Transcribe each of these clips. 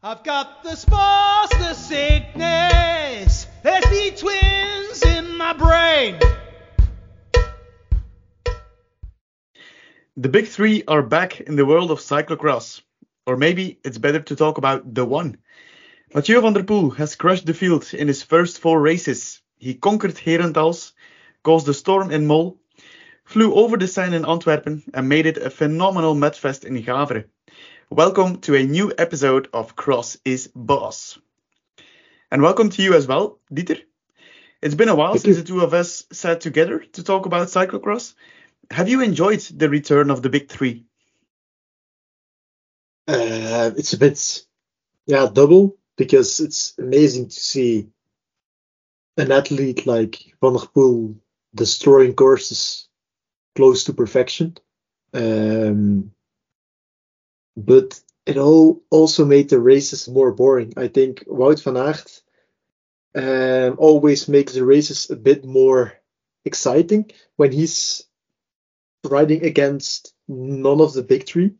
I've got the spores, the sickness. There's the twins in my brain. The big three are back in the world of cyclocross. Or maybe it's better to talk about the one. Mathieu van der Poel has crushed the field in his first four races. He conquered Herentals, caused a storm in Mol, flew over the sand in Antwerpen, and made it a phenomenal mudfest in Gavere. Welcome to a new episode of Cross is Boss. And welcome to you as well, Dieter. It's been a while Thank since you. the two of us sat together to talk about cyclocross. Have you enjoyed the return of the big three? Uh, it's a bit, yeah, double because it's amazing to see an athlete like Van der Poel destroying courses close to perfection. Um, but it all also made the races more boring. I think Wout van Aert um, always makes the races a bit more exciting when he's riding against none of the big three.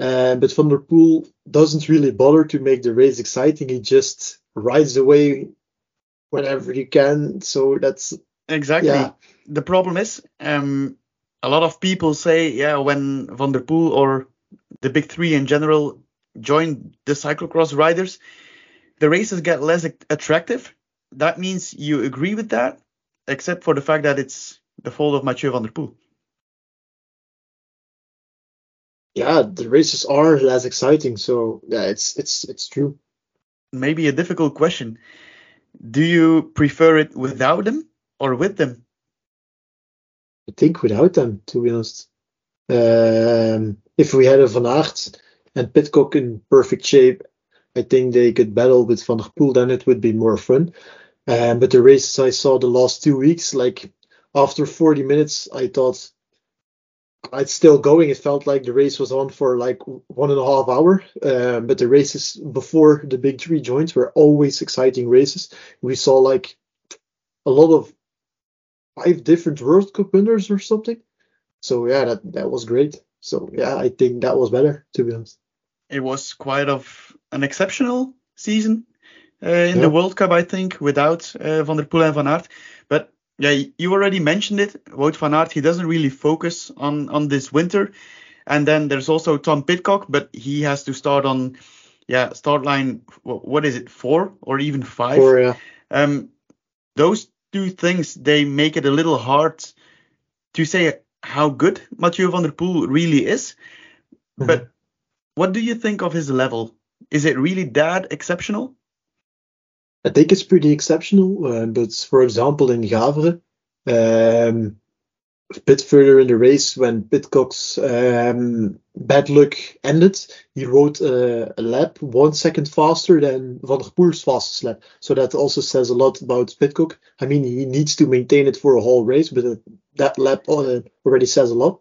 Um, but Van der Poel doesn't really bother to make the race exciting. He just rides away whenever he can. So that's Exactly. Yeah. The problem is, um, a lot of people say, yeah, when Van der Poel or the big three in general join the cyclocross riders, the races get less attractive. That means you agree with that, except for the fact that it's the fault of Mathieu van der Poel. yeah, the races are less exciting. So yeah, it's it's it's true. Maybe a difficult question. Do you prefer it without them or with them? I think without them, to be honest. Um, if we had a Van Aert and Pidcock in perfect shape, I think they could battle with Van der Poel. Then it would be more fun. Um, but the races I saw the last two weeks, like after 40 minutes, I thought it's still going. It felt like the race was on for like one and a half hour. Um, but the races before the big three joints were always exciting races. We saw like a lot of five different World Cup winners or something. So yeah, that that was great. So yeah, I think that was better to be honest. it was quite of an exceptional season uh, in Yeah. the World Cup, I think, without uh, Van der Poel and Van Aert. But yeah, you already mentioned it. Wout van Aert, he doesn't really focus on on this winter. And then there's also Tom Pidcock, but he has to start on, yeah, start line. What is it, four or even five? Or yeah, Um, those two things they make it a little hard to say how good Mathieu van der Poel really is. Mhm. But what do you think of his level? Is it really that exceptional? I think it's pretty exceptional. Uh, but for example, in Gavere, um, a bit further in the race when Pidcock's um, bad luck ended, he rode uh, a lap one second faster than Van der Poel's fastest lap. So that also says a lot about Pidcock. I mean, he needs to maintain it for a whole race, but uh, that lap uh, already says a lot.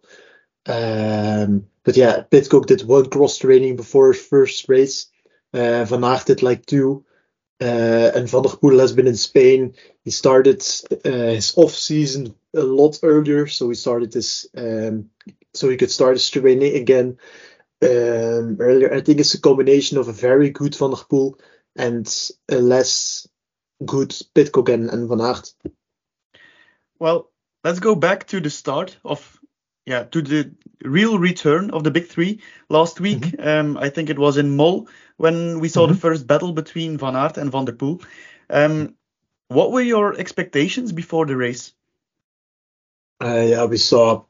Um, but yeah, Pidcock did one cross training before his first race. Uh, Van Aert did like two. Uh, and Van der Poel has been in Spain. He started uh, his off season a lot earlier, so we started this, um, so we could start his training again um, earlier. I think it's a combination of a very good Van der Poel and a less good Pidcock and, and Van Aert. Well, let's go back to the start of yeah, to the real return of the big three last week. Um, I think it was in Mol when we saw the first battle between Van Aert and Van der Poel. Um, what were your expectations before the race? Uh, yeah, we saw.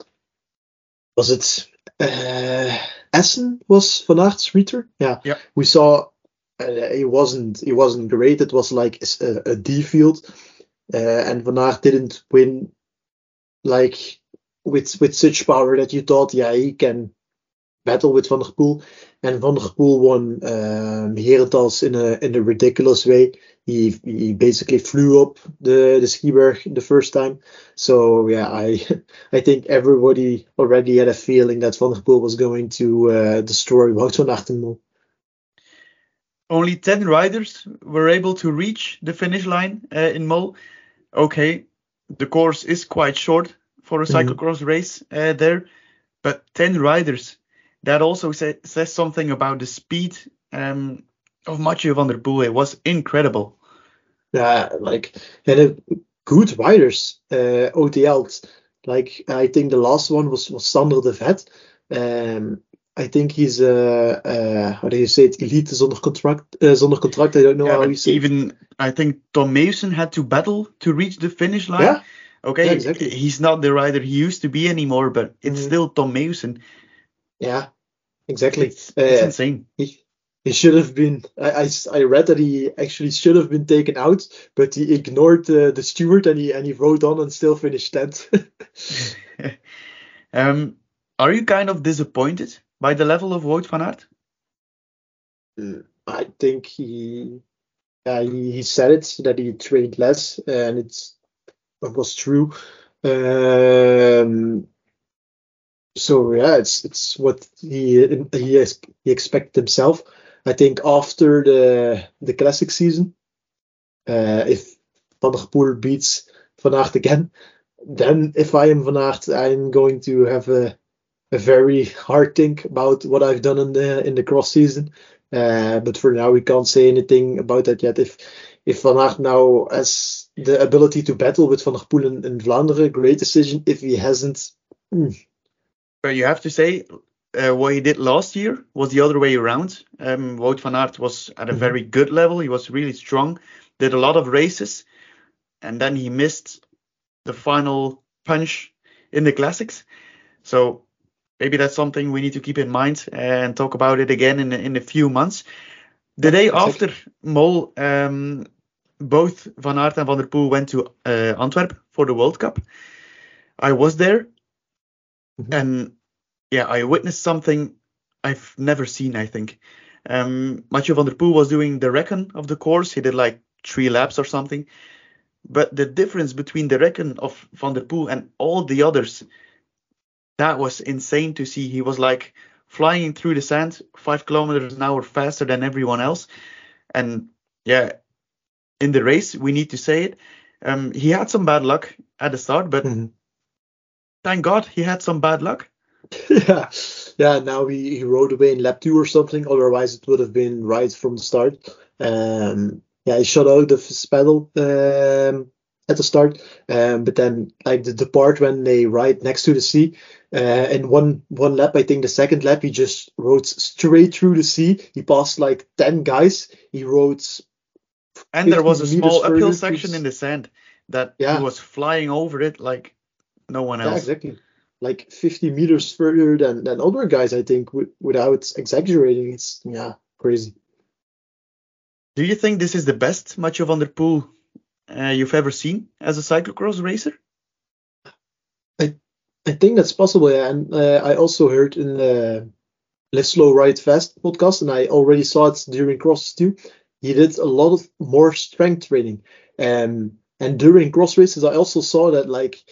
Was it uh, Essen? Was Van Aert's return? Yeah. Yeah. We saw. Uh, he wasn't. it wasn't great. It was like a, a D field, uh, and Van Aert didn't win. Like with with such power that you thought, yeah, he can battle with Van der Poel, and Van der Poel won um, Herentals in a in a ridiculous way. He he basically flew up the the ski berg the first time. So yeah, I I think everybody already had a feeling that Van der Poel was going to uh, destroy Wout van Aert. Only 10 riders were able to reach the finish line uh, in Mol. Okay, the course is quite short for a Mhm. cyclocross race uh, there, but 10 riders. That also say, says something about the speed um, of Mathieu van der Poel. It was incredible. Yeah, like and uh, good riders, uh, OTLs. Like I think the last one was was Sander de Vet. Um, I think he's uh, uh how do you say it? Elite zonder contract. Uh, zonder contract. I don't know Yeah, how you say. it. even I think Tom Meeusen had to battle to reach the finish line. Yeah. Okay, Yeah, exactly. he's not the rider he used to be anymore, but it's Mhm. still Tom Meeusen. Yeah, exactly. It's, it's Uh, insane. he, he should have been. I, I, I, read that he actually should have been taken out, but he ignored the the steward and he and he rode on and still finished tenth. um, are you kind of disappointed by the level of Wout van Aert? I think he, yeah, he, he said it that he trained less, and it's it was true. Um, so yeah, it's it's what he he he expected himself. I think after the the classic season, uh, if Van der Poel beats Van Aert again, then if I am Van Aert, I'm going to have a a very hard think about what I've done in the in the cross season. Uh, but for now, we can't say anything about that yet. If if Van Aert now has the ability to battle with Van der Poel in, in Vlaanderen, great decision. If he hasn't, hmm, But you have to say uh, what he did last year was the other way around. Um, Wout van Aert was at a Mhm. very good level. He was really strong, did a lot of races, and then he missed the final punch in the classics. So maybe that's something we need to keep in mind and talk about it again in in a few months. The day after Mol, um, both Van Aert and Van der Poel went to uh, Antwerp for the World Cup. I was there, Mhm. and yeah, I witnessed something I've never seen. I think um, Mathieu van der Poel was doing the reckon of the course. He did like three laps or something. But the difference between the reckon of Van der Poel and all the others, that was insane to see. He was like flying through the sand, five kilometers an hour faster than everyone else. And yeah, in the race, we need to say it. Um, he had some bad luck at the start, but Mhm. Thank God he had some bad luck. yeah, yeah. Now he, he rode away in lap two or something. Otherwise, it would have been right from the start. Um, yeah, he shot out of his pedal um, at the start, um, but then like the, the part when they ride next to the sea, uh, in one one lap, I think the second lap he just rode straight through the sea. He passed like ten guys. He rode And there was a small uphill section in the sand that Yeah. he was flying over it like no one Yeah, else. exactly. Like 50 meters further than, than other guys, I think, wi- without exaggerating. It's, yeah, crazy. Do you think this is the best Mathieu van der Poel uh, you've ever seen as a cyclocross racer? I I think that's possible. Yeah. And uh, I also heard in the Live Slow Ride Fast podcast, and I already saw it during crosses too. He did a lot of more strength training. Um, and during cross races, I also saw that, like,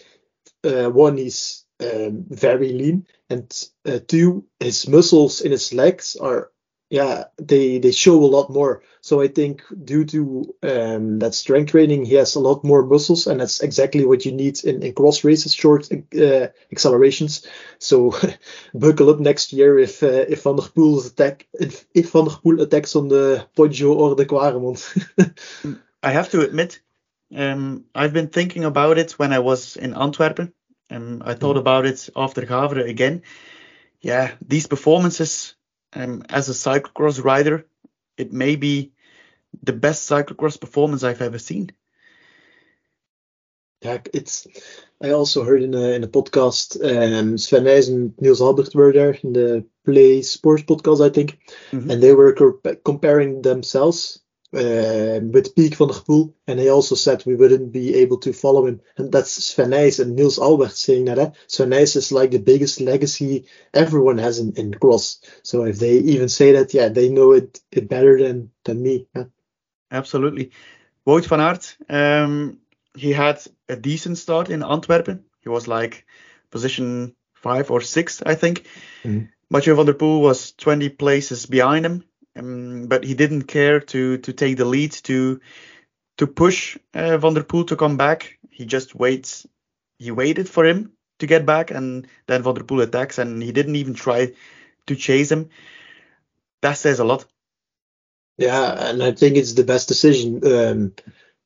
one, he's um, very lean, and uh, two, his muscles in his legs are, yeah, they they show a lot more. So I think due to um, that strength training, he has a lot more muscles, and that's exactly what you need in, in cross races, short uh, accelerations. So buckle up next year if uh, if Van der Poel's attack if, if Van der Poel attacks on the Poggio or the Quaremont. I have to admit, um, I've been thinking about it when I was in Antwerpen. Um, I thought Mhm. about it after Gavere again. Yeah, these performances um, as a cyclocross rider, it may be the best cyclocross performance I've ever seen. yeah, it's. I also heard in a in a podcast, um, Sven Nys and Niels Albert were there in the Play Sports podcast, I think, Mhm. and they were comp- comparing themselves um, with Peak van der Poel, and they also said we wouldn't be able to follow him, and that's Sven Nys and Niels Albert saying that. Eh? Sven Nys is like the biggest legacy everyone has in, in cross. So if they even say that, yeah, they know it, it better than than me. Yeah. Absolutely. Wout van Aert, um, he had a decent start in Antwerpen. He was like position five or six, I think. Mhm. Mathieu van der Poel was 20 places behind him, um, but he didn't care to to take the lead to to push uh, van der Poel to come back. He just waits. He waited for him to get back, and then van der Poel attacks, and he didn't even try to chase him. That says a lot. Yeah, and I think it's the best decision. Um,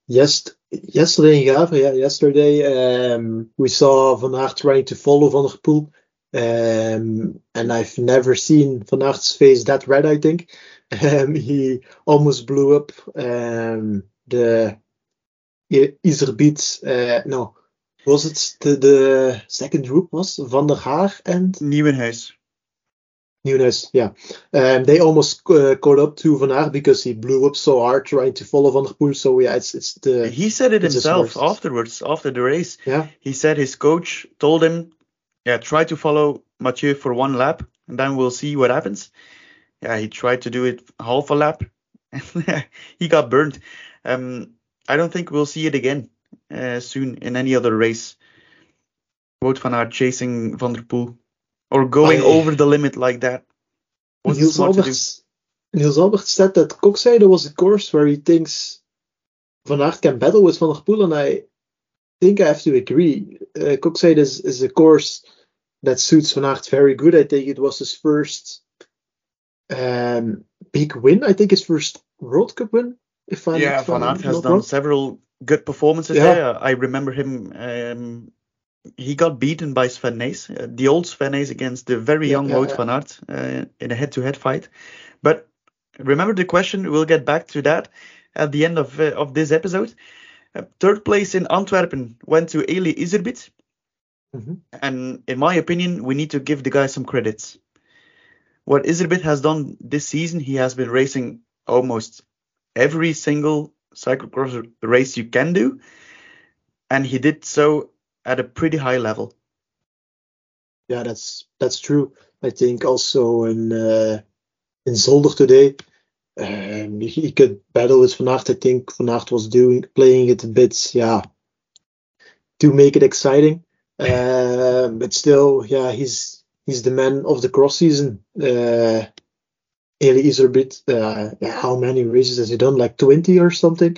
yes, yesterday in Gavere, yeah, yesterday um, we saw Van Aert trying to follow Van der Poel, um, and I've never seen Van Aert's face that red. I think um, he almost blew up um, the Iserbyt. Uh, no, was it the, the second group was Van der Haar and Nieuwenhuis. Nunes, yeah. Um, they almost uh, caught up to Van Aert because he blew up so hard trying to follow Van der Poel. So yeah, it's it's the. He said it himself worst. afterwards, after the race. Yeah, He said his coach told him, "Yeah, try to follow Mathieu for one lap, and then we'll see what happens." Yeah, he tried to do it half a lap, and he got burned. Um, I don't think we'll see it again uh, soon in any other race. Wout van Aert chasing Van der Poel or going I- over the limit like that. Was Niels smart to do. Albert. Niels Albert said that Koksijde was a course where he thinks Van Aert can battle with Van der Poel, and I think I have to agree. Uh, Koksijde is, is a course that suits Van Aert very good. I think it was his first um, big win. I think his first World Cup win. If I'm Yeah, Van Aert has done wrong. several good performances Yeah. there. I remember him. Um, he got beaten by Sven Nys, uh, the old Sven Nys against the very young yeah, Wout yeah. van Aert uh, in a head-to-head fight. But remember the question. We'll get back to that at the end of uh, of this episode. Uh, third place in Antwerpen went to Eli Iserbyt, Mhm. and in my opinion, we need to give the guy some credits. What Iserbyt has done this season, he has been racing almost every single cyclocross race you can do, and he did so at a pretty high level. Yeah, that's that's true. I think also in uh, in Zolder today, um, he, he could battle with Van Aert. I think Van Aert was doing playing it a bit, yeah, to make it exciting. Um, but still, yeah, he's he's the man of the cross season. Uh, Eli Iserbyt, uh, yeah, how many races has he done? Like twenty or something.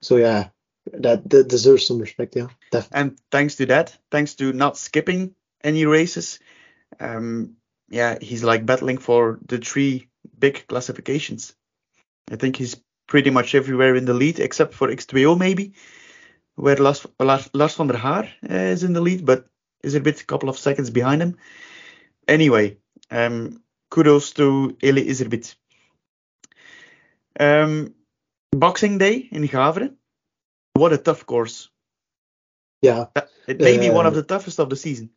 So yeah, that that deserves some respect. Yeah, definitely. And thanks to that, thanks to not skipping any races, um, yeah, he's like battling for the three big classifications. I think he's pretty much everywhere in the lead except for X2O maybe, where Lars, Lars, Lars van der Haar uh, is in the lead, but is a bit a couple of seconds behind him. Anyway, um, kudos to Eli Iserbyt. Um, Boxing Day in Gavere. What a tough course. Yeah. It may be one of Uh, the toughest of the season.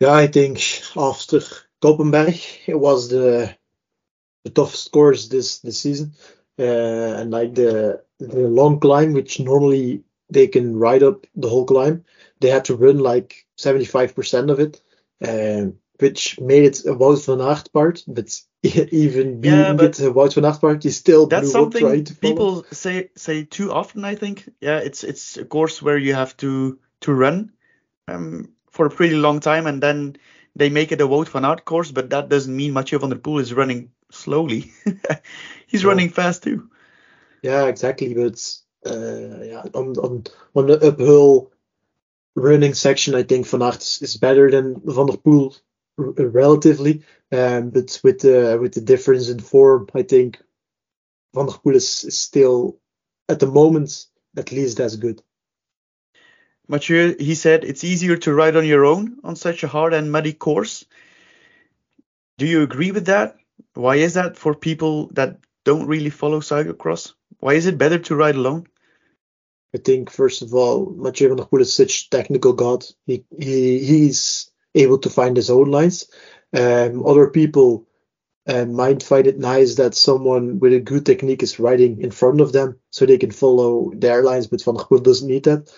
Yeah, I think after Koppenberg, it was the the toughest course this this season, uh, and like the the long climb, which normally they can ride up the whole climb, they had to run like seventy five percent of it, um, which made it a Wout van Aert part. But even being Yeah, but it a Wout van Aert part, he still That's trying something to people say say too often. I think. Yeah, it's it's a course where you have to to run um, for a pretty long time, and then they make it a Wout van Aert course. But that doesn't mean Mathieu van der Poel is running slowly. He's No. running fast too. Yeah, exactly. But uh, yeah, on on on the uphill running section, I think Van Aert is, is better than Van der Poel relatively. Um, but with the with the difference in form, I think Van der Poel is, is still at the moment at least as good. Mathieu, he said it's easier to ride on your own on such a hard and muddy course. Do you agree with that? Why is that for people that don't really follow cyclocross? Why is it better to ride alone? I think first of all, Mathieu van der Poel is such technical god. He he he's able to find his own lines. Um, other people uh, might find it nice that someone with a good technique is riding in front of them, so they can follow their lines. But Van der Poel doesn't need that.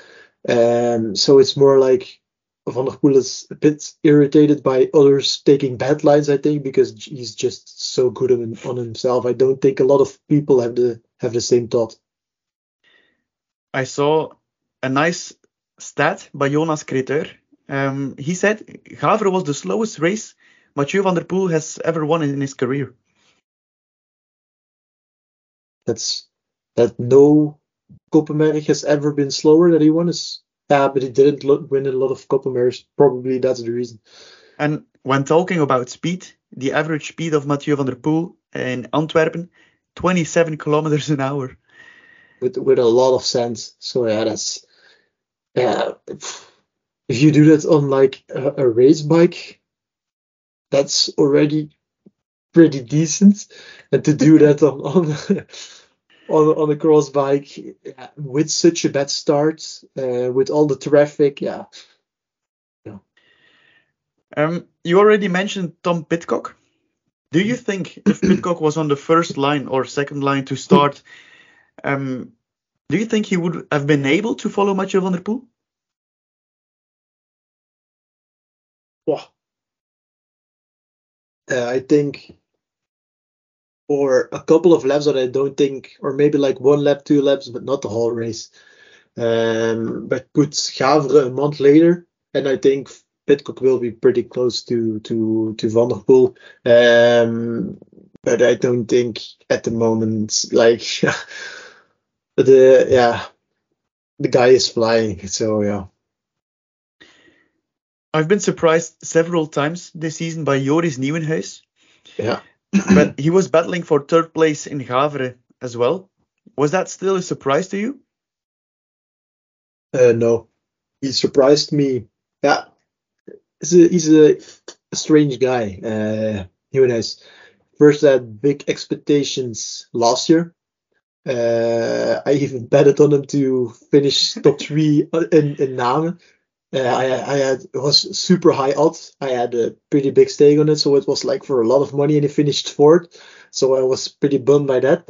Um, so it's more like Van der Poel is a bit irritated by others taking bad lines. I think because he's just so good on, on himself. I don't think a lot of people have the have the same thought. I saw a nice stat by Jonas Creteur. Um, he said Gavere was the slowest race Mathieu van der Poel has ever won in his career. That's that no Koppenberg has ever been slower that he won is yeah, but he didn't lo- win a lot of Koppenbergs. Probably that's the reason. And when talking about speed, the average speed of Mathieu van der Poel in Antwerpen, 27 kilometers an hour. with with a lot of sense. So yeah, that's yeah. If you do that on like a, a race bike, that's already pretty decent, and to do that on on on, on a cross bike yeah, with such a bad start, uh, with all the traffic, yeah. yeah. Um, you already mentioned Tom Pidcock. Do you think if Pidcock was on the first line or second line to start, um, do you think he would have been able to follow Mathieu van der Poel? Uh, I think for a couple of laps that I don't think, or maybe like one lap, two laps, but not the whole race. Um, but put Gavere a month later, and I think Pidcock will be pretty close to to to Van der Poel. Um, but I don't think at the moment, like the yeah, the guy is flying. So yeah. I've been surprised several times this season by Joris Nieuwenhuis. Yeah. but he was battling for third place in Gavere as well. Was that still a surprise to you? Uh, no, he surprised me. Yeah, he's a, he's a, a strange guy. Uh, Nieuwenhuis first had big expectations last year. Uh, I even betted on him to finish top three in in Namen. Uh, I I had it was super high odds. I had a pretty big stake on it, so it was like for a lot of money, and he finished fourth. So I was pretty bummed by that.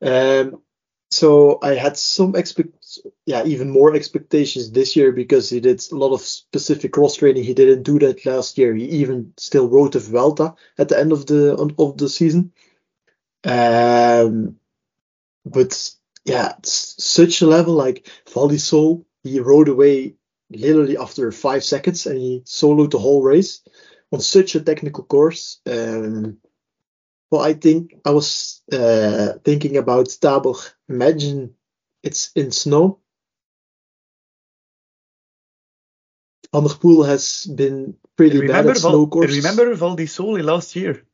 Um, so I had some expect, yeah, even more expectations this year because he did a lot of specific cross training. He didn't do that last year. He even still rode the Vuelta at the end of the of the season. Um, but yeah, such a level like Val di he rode away literally after five seconds and he soloed the whole race on such a technical course. Um, well, I think I was uh, thinking about Tabor. Imagine it's in snow. Van der Poel has been pretty bad at snow courses. Remember Val di Sole last year?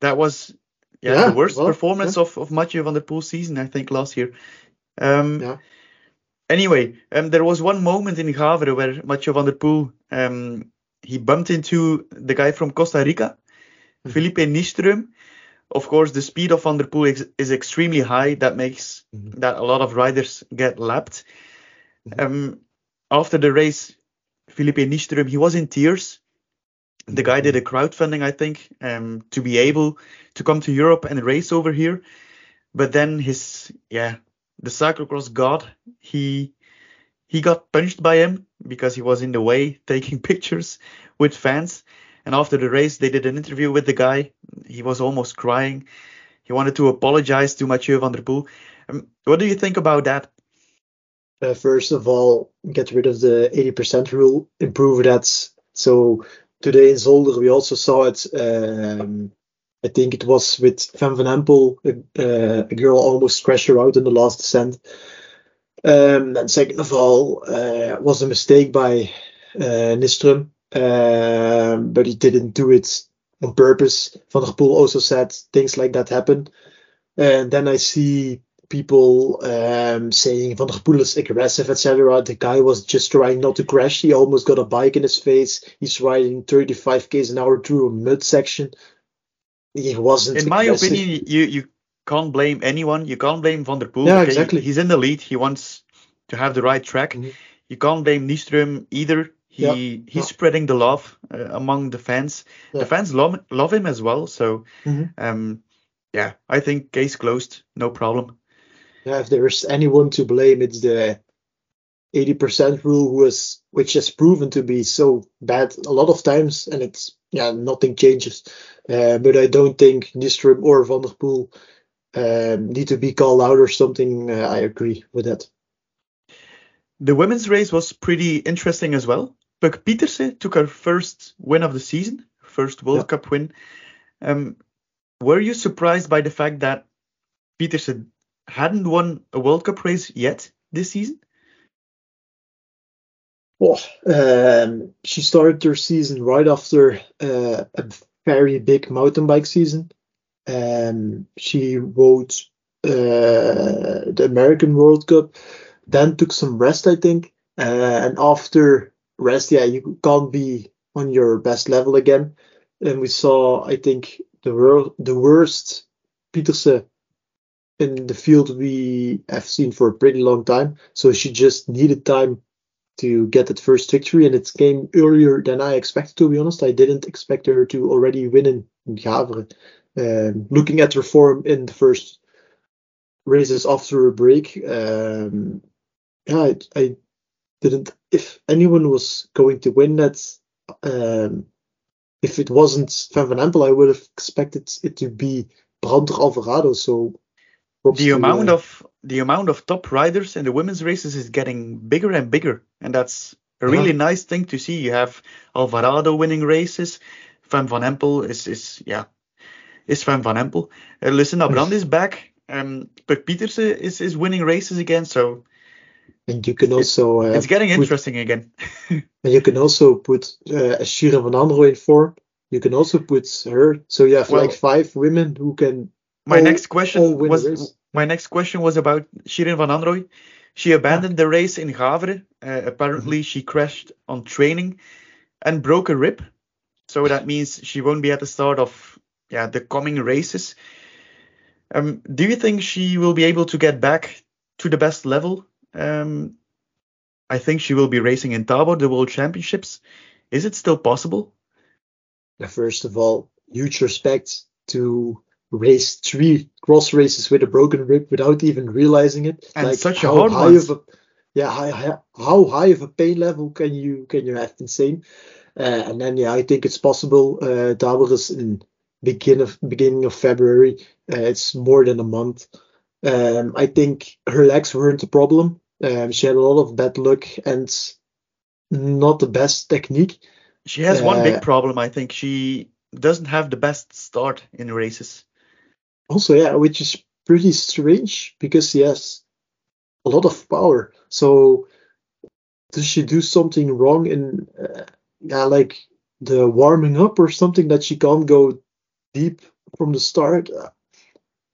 That was yeah, yeah the worst well, performance yeah. of, of Mathieu van der Poel's season, I think, last year. Um, yeah. Anyway, um, there was one moment in Gavere where Mathieu van der Poel um, he bumped into the guy from Costa Rica, mm-hmm. Felipe Nystrom. Of course, the speed of Van der Poel is, is extremely high. That makes mm-hmm. that a lot of riders get lapped. Mm-hmm. Um, after the race, Felipe Nystrom he was in tears. The guy did a crowdfunding, I think, um, to be able to come to Europe and race over here. But then his yeah the cyclocross god, he he got punished by him because he was in the way taking pictures with fans. And after the race, they did an interview with the guy. He was almost crying. He wanted to apologize to Mathieu van der Poel. Um, what do you think about that? Uh, first of all, get rid of the 80% rule, improve that. So today in Zolder, we also saw it. Um, I think it was with Fem van Empel, uh, a girl almost crashed her out in the last descent. Um, and second of all, uh, was a mistake by uh, Nystrom, um, but he didn't do it on purpose. Van der Poel also said things like that happen. And then I see people um, saying Van der Poel is aggressive, etc. The guy was just trying not to crash. He almost got a bike in his face. He's riding 35 k's an hour through a mud section he wasn't. In my aggressive. opinion, you you can't blame anyone. You can't blame Van der Poel. Yeah, exactly. He's in the lead. He wants to have the right track. Mm-hmm. You can't blame Nystrom either. He yeah. he's spreading the love uh, among the fans. Yeah. The fans love love him as well. So mm-hmm. um yeah, I think case closed. No problem. Yeah, if there's anyone to blame, it's the 80% rule, is, which has proven to be so bad a lot of times, and it's yeah, nothing changes. Uh, but I don't think Nystrom or Van der Poel um, need to be called out or something. Uh, I agree with that. The women's race was pretty interesting as well. Puk Pieterse took her first win of the season, first World yeah. Cup win. Um, were you surprised by the fact that Pieterse hadn't won a World Cup race yet this season? Oh, um, she started her season right after uh, a very big mountain bike season. Um, she rode uh, the American World Cup, then took some rest, I think. Uh, and after rest, yeah, you can't be on your best level again. And we saw, I think, the world, the worst Pieterse in the field we have seen for a pretty long time. So she just needed time to get that first victory, and it came earlier than I expected. To be honest, I didn't expect her to already win in, Gavere. Um, looking at her form in the first races after a break, um, yeah, I, I, didn't. If anyone was going to win that, um, if it wasn't Fem van Empel, I would have expected it to be Brandr Alvarado. So the amount uh, of the amount of top riders in the women's races is getting bigger and bigger, and that's a really yeah. nice thing to see. You have Alvarado winning races, Fem van Empel is is yeah, is Fem van Empel. Uh, Lucinda Brand is back. Um, but Pieterse is is winning races again, so. And you can also. Uh, it's getting put, interesting again. and you can also put uh, Shirin van Anrooij in form. You can also put her. So you have well, like five women who can my all, next question was my next question was about Shirin van Anrooij. She abandoned the race in Gavere. Uh, apparently, mm-hmm. she crashed on training and broke a rib. So that means she won't be at the start of yeah the coming races. Um, do you think she will be able to get back to the best level? Um, I think she will be racing in Tabor, the World Championships. Is it still possible? First of all, huge respect to race three cross races with a broken rib without even realizing it. And like such a hard high of a, yeah, how, how high of a pain level can you can you have? Insane. Uh, and then yeah, I think it's possible. Uh, is in beginning of beginning of February. Uh, it's more than a month. Um, I think her legs weren't a problem. Um, she had a lot of bad luck and not the best technique. She has one big uh, problem. I think she doesn't have the best start in races also, yeah, which is pretty strange because he has a lot of power. So does she do something wrong in, uh, yeah, like the warming up or something that she can't go deep from the start? Uh,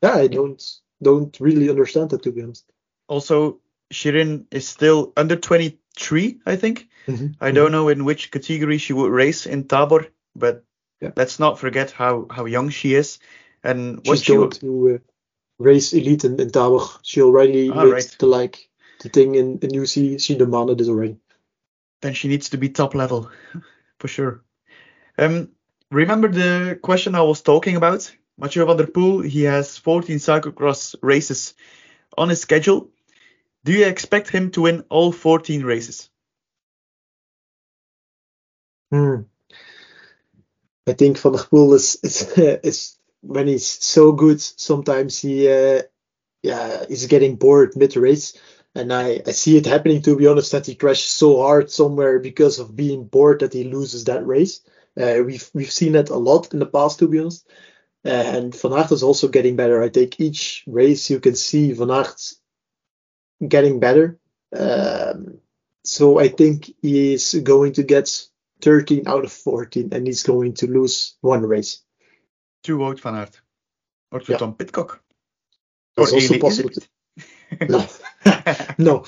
yeah, I don't don't really understand that to be honest. Also, Shirin is still under 23, I think. Mm-hmm. I don't mm-hmm. know in which category she would race in Tabor, but yeah. let's not forget how how young she is. And what she's going to uh, race elite in, in Tabor. She already ah, made right. the like the thing in, in UC. She demanded it already. Then she needs to be top level for sure. Um, remember the question I was talking about? Mathieu van der Poel, he has 14 cyclocross races on his schedule. Do you expect him to win all 14 races? Hmm. I think Van der Poel is is, is when he's so good, sometimes he uh, yeah he's getting bored mid race, and I I see it happening to be honest that he crashes so hard somewhere because of being bored that he loses that race. Uh, we've we've seen that a lot in the past to be honest. And Van Aert is also getting better. I think each race you can see Van Aert getting better. Um, so I think he's going to get 13 out of 14 and he's going to lose one race to Wout van Aert or to yeah. Tom Pidcock. That's or also possible. no, no.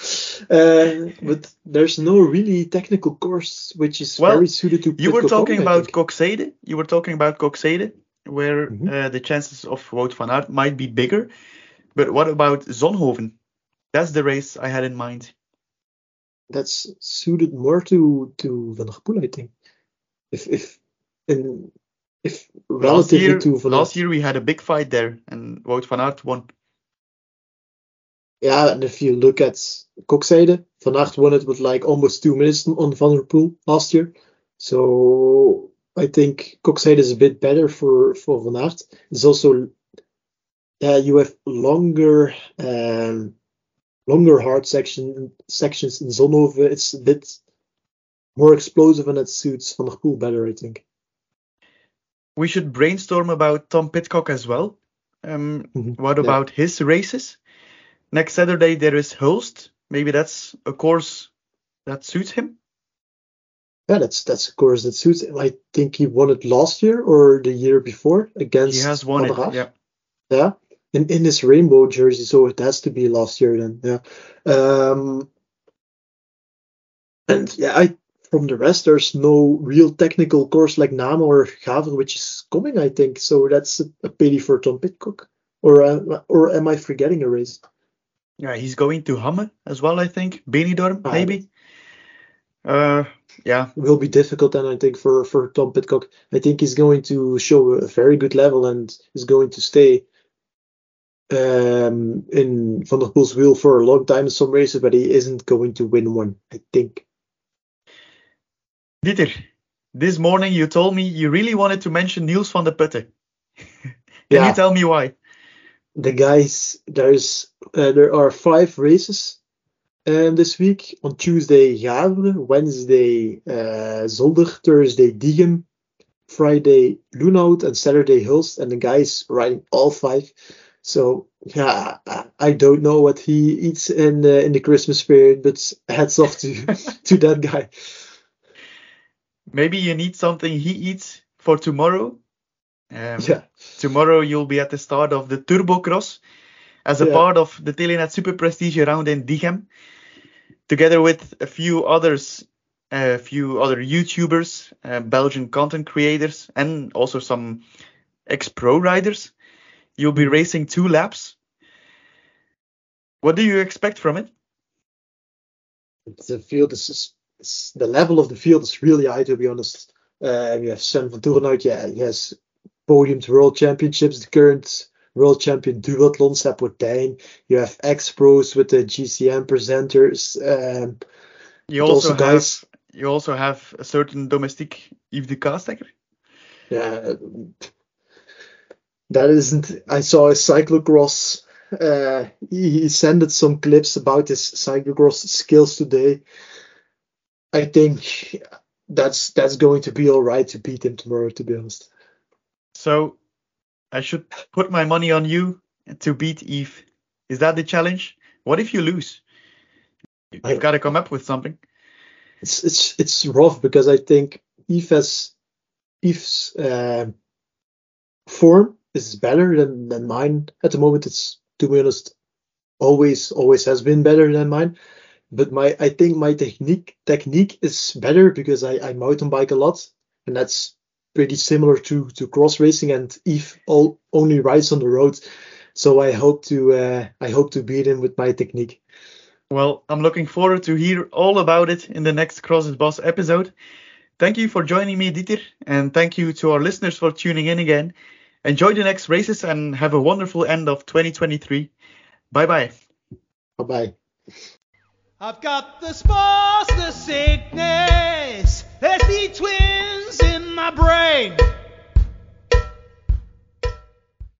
Uh, but there's no really technical course which is well, very suited to. You were talking about Koksijde. You were talking about Koksijde, where mm-hmm. uh, the chances of Wout van Aert might be bigger. But what about Zonhoven? That's the race I had in mind. That's suited more to to Van der Poel, I think. If if in if relatively last year, to last year we had a big fight there, and Wout van Aert won. Yeah, and if you look at Koksijde, Van Aert won it with like almost two minutes on Van der Poel last year. So I think Koksijde is a bit better for for Van Aert. It's also yeah, you have longer um, longer hard section sections in Zonhoven. It's a bit more explosive and it suits Van der Poel better, I think we should brainstorm about Tom Pidcock as well. Um, mm-hmm. What about yeah. his races? Next Saturday there is Hulst. Maybe that's a course that suits him. Yeah, that's that's a course that suits him. I think he won it last year or the year before against. He has won it. Yeah. Yeah, in in his rainbow jersey, so it has to be last year then. Yeah, um, and yeah, I from the rest, there's no real technical course like Nano or Gavere, which is coming, I think. So that's a, a pity for Tom Pidcock. Or uh, or am I forgetting a race? Yeah, he's going to Hamme as well, I think. Benidorm, Ah, maybe. Uh, yeah, It will be difficult then, I think, for, for Tom Pidcock. I think he's going to show a very good level and is going to stay um, in Van der Poel's wheel for a long time in some races, but he isn't going to win one, I think. Dieter, this morning you told me you really wanted to mention Niels van der Putten. Can Yeah. you tell me why? the guys there's uh, there are five races um, this week on Tuesday Gavere, Wednesday uh, Zolder, Thursday Diegem, Friday Loenhout and Saturday Hulst and the guys riding all five. So yeah, I, I don't know what he eats in uh, in the Christmas period, but hats off to to that guy. Maybe you need something he eats for tomorrow. Um, Yeah, Tomorrow you'll be at the start of the Turbo Cross as a Yeah. part of the Telenet Super Prestige round in Diegem, together with a few others, a few other YouTubers, uh, Belgian content creators, and also some ex-pro riders. You'll be racing two laps. What do you expect from it? the field is- the level of the field is really high to be honest. Uh, you have Sven Vanthourenhout, yeah, he has podiumed world championships, the current world champion duathlon Sapotijn. You have ex pros with the GCN presenters. Um, You also, also, have guys- you also have a certain domestic Yves de Castecker. yeah, that isn't. I saw a cyclocross. Uh, he, he sent some clips about his cyclocross skills today. I think that's that's going to be all right to beat him tomorrow. To be honest. So I should put my money on you to beat Eve. Is that the challenge? What if you lose? You've got to come up with something. it's it's it's rough because I think Eve has Eve's um form is better than, than mine at the moment. It's to be honest, always always has been better than mine. But my I think my technique technique is better because I, I mountain bike a lot and that's pretty similar to to cross racing and Eve all only rides on the road. So I hope to uh, I hope to beat him with my technique. Well, I'm looking forward to hear all about it in the next Crosses Boss episode. Thank you for joining me, Dieter, and thank you to our listeners for tuning in again. Enjoy the next races and have a wonderful end of 2023. Bye bye. Bye bye. I've got the spores, the sickness. There's the twins in my brain.